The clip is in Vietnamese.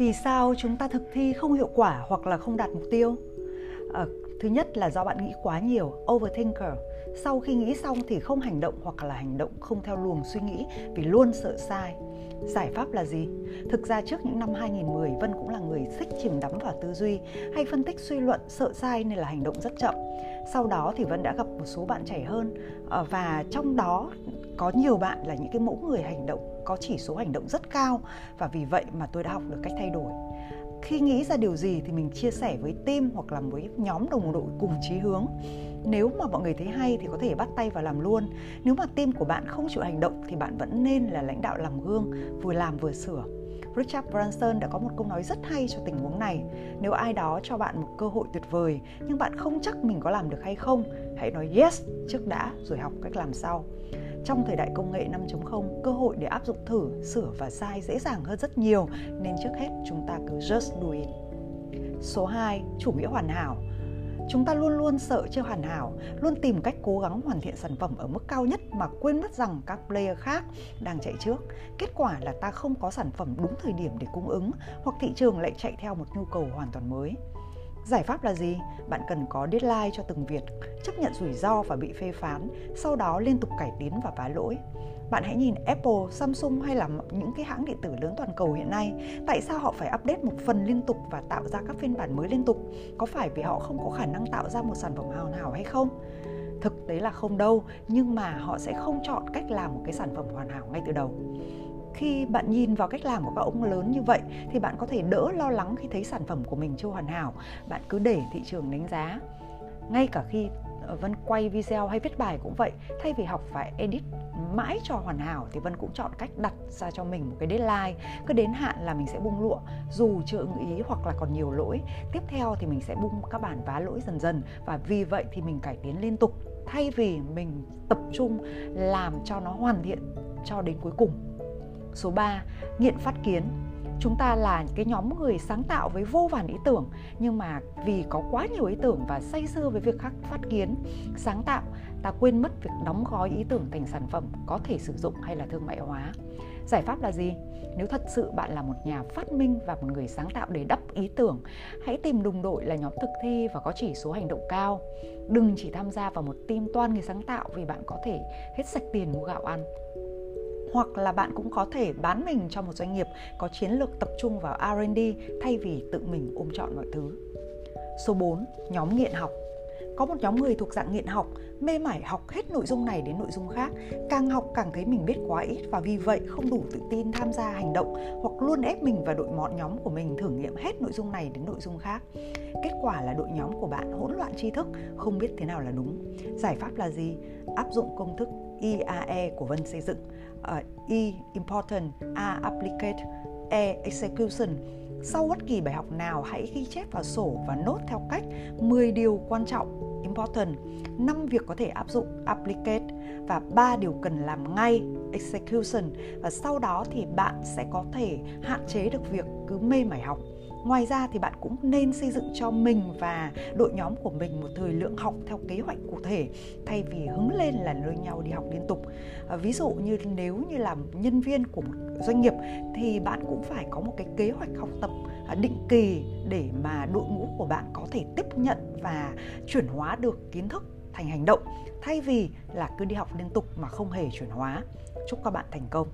vì sao chúng ta thực thi không hiệu quả hoặc là không đạt mục tiêu à, thứ nhất là do bạn nghĩ quá nhiều overthinker sau khi nghĩ xong thì không hành động hoặc là hành động không theo luồng suy nghĩ vì luôn sợ sai Giải pháp là gì? Thực ra trước những năm 2010, Vân cũng là người thích chìm đắm vào tư duy hay phân tích suy luận, sợ sai nên là hành động rất chậm. Sau đó thì Vân đã gặp một số bạn trẻ hơn ờ, và trong đó có nhiều bạn là những cái mẫu người hành động có chỉ số hành động rất cao và vì vậy mà tôi đã học được cách thay đổi khi nghĩ ra điều gì thì mình chia sẻ với team hoặc là với nhóm đồng đội cùng chí hướng nếu mà mọi người thấy hay thì có thể bắt tay vào làm luôn nếu mà team của bạn không chịu hành động thì bạn vẫn nên là lãnh đạo làm gương vừa làm vừa sửa Richard Branson đã có một câu nói rất hay cho tình huống này. Nếu ai đó cho bạn một cơ hội tuyệt vời nhưng bạn không chắc mình có làm được hay không, hãy nói yes trước đã rồi học cách làm sau. Trong thời đại công nghệ 5.0, cơ hội để áp dụng thử, sửa và sai dễ dàng hơn rất nhiều. Nên trước hết chúng ta cứ just do it. Số 2, chủ nghĩa hoàn hảo. Chúng ta luôn luôn sợ chưa hoàn hảo luôn tìm cách cố gắng hoàn thiện sản phẩm ở mức cao nhất mà quên mất rằng các player khác đang chạy trước. Kết quả là ta không có sản phẩm đúng thời điểm để cung ứng hoặc thị trường lại chạy theo một nhu cầu hoàn toàn mới. Giải pháp là gì? Bạn cần có deadline cho từng việc, chấp nhận rủi ro và bị phê phán, sau đó liên tục cải tiến và vá lỗi. Bạn hãy nhìn Apple, Samsung hay là những cái hãng điện tử lớn toàn cầu hiện nay, tại sao họ phải update một phần liên tục và tạo ra các phiên bản mới liên tục? Có phải vì họ không có khả năng tạo ra một sản phẩm hoàn hảo hay không? Thực tế là không đâu, nhưng mà họ sẽ không chọn cách làm một cái sản phẩm hoàn hảo ngay từ đầu khi bạn nhìn vào cách làm của các ông lớn như vậy thì bạn có thể đỡ lo lắng khi thấy sản phẩm của mình chưa hoàn hảo. Bạn cứ để thị trường đánh giá. Ngay cả khi ờ, Vân quay video hay viết bài cũng vậy, Thay vì học phải edit mãi cho hoàn hảo Thì Vân cũng chọn cách đặt ra cho mình một cái deadline. Cứ đến hạn là mình sẽ bung lụa, Dù chưa ưng ý hoặc là còn nhiều lỗi. Tiếp theo thì mình sẽ bung các bản vá lỗi dần dần Và vì vậy thì mình cải tiến liên tục, Thay vì mình tập trung làm cho nó hoàn thiện cho đến cuối cùng. Số 3, nghiện phát kiến. Chúng ta là cái nhóm người sáng tạo với vô vàn ý tưởng nhưng mà vì có quá nhiều ý tưởng và say sưa với việc khắc phát kiến, sáng tạo, ta quên mất việc đóng gói ý tưởng thành sản phẩm có thể sử dụng hay là thương mại hóa. Giải pháp là gì? Nếu thật sự bạn là một nhà phát minh và một người sáng tạo để đắp ý tưởng, hãy tìm đồng đội là nhóm thực thi và có chỉ số hành động cao. Đừng chỉ tham gia vào một team toàn người sáng tạo vì bạn có thể hết sạch tiền mua gạo ăn hoặc là bạn cũng có thể bán mình cho một doanh nghiệp có chiến lược tập trung vào R&D thay vì tự mình ôm trọn mọi thứ. Số 4, nhóm nghiện học. Có một nhóm người thuộc dạng nghiện học, mê mải học hết nội dung này đến nội dung khác, càng học càng thấy mình biết quá ít và vì vậy không đủ tự tin tham gia hành động hoặc luôn ép mình và đội mọn nhóm của mình thử nghiệm hết nội dung này đến nội dung khác. Kết quả là đội nhóm của bạn hỗn loạn tri thức, không biết thế nào là đúng. Giải pháp là gì? Áp dụng công thức IAE của Vân xây dựng uh, E important, A applicate, E execution. Sau bất kỳ bài học nào hãy ghi chép vào sổ và nốt theo cách 10 điều quan trọng important, 5 việc có thể áp dụng applicate và 3 điều cần làm ngay execution. Và sau đó thì bạn sẽ có thể hạn chế được việc cứ mê mải học ngoài ra thì bạn cũng nên xây dựng cho mình và đội nhóm của mình một thời lượng học theo kế hoạch cụ thể thay vì hứng lên là lôi nhau đi học liên tục. À, ví dụ như nếu như làm nhân viên của một doanh nghiệp thì bạn cũng phải có một cái kế hoạch học tập à, định kỳ để mà đội ngũ của bạn có thể tiếp nhận và chuyển hóa được kiến thức thành hành động thay vì là cứ đi học liên tục mà không hề chuyển hóa. Chúc các bạn thành công!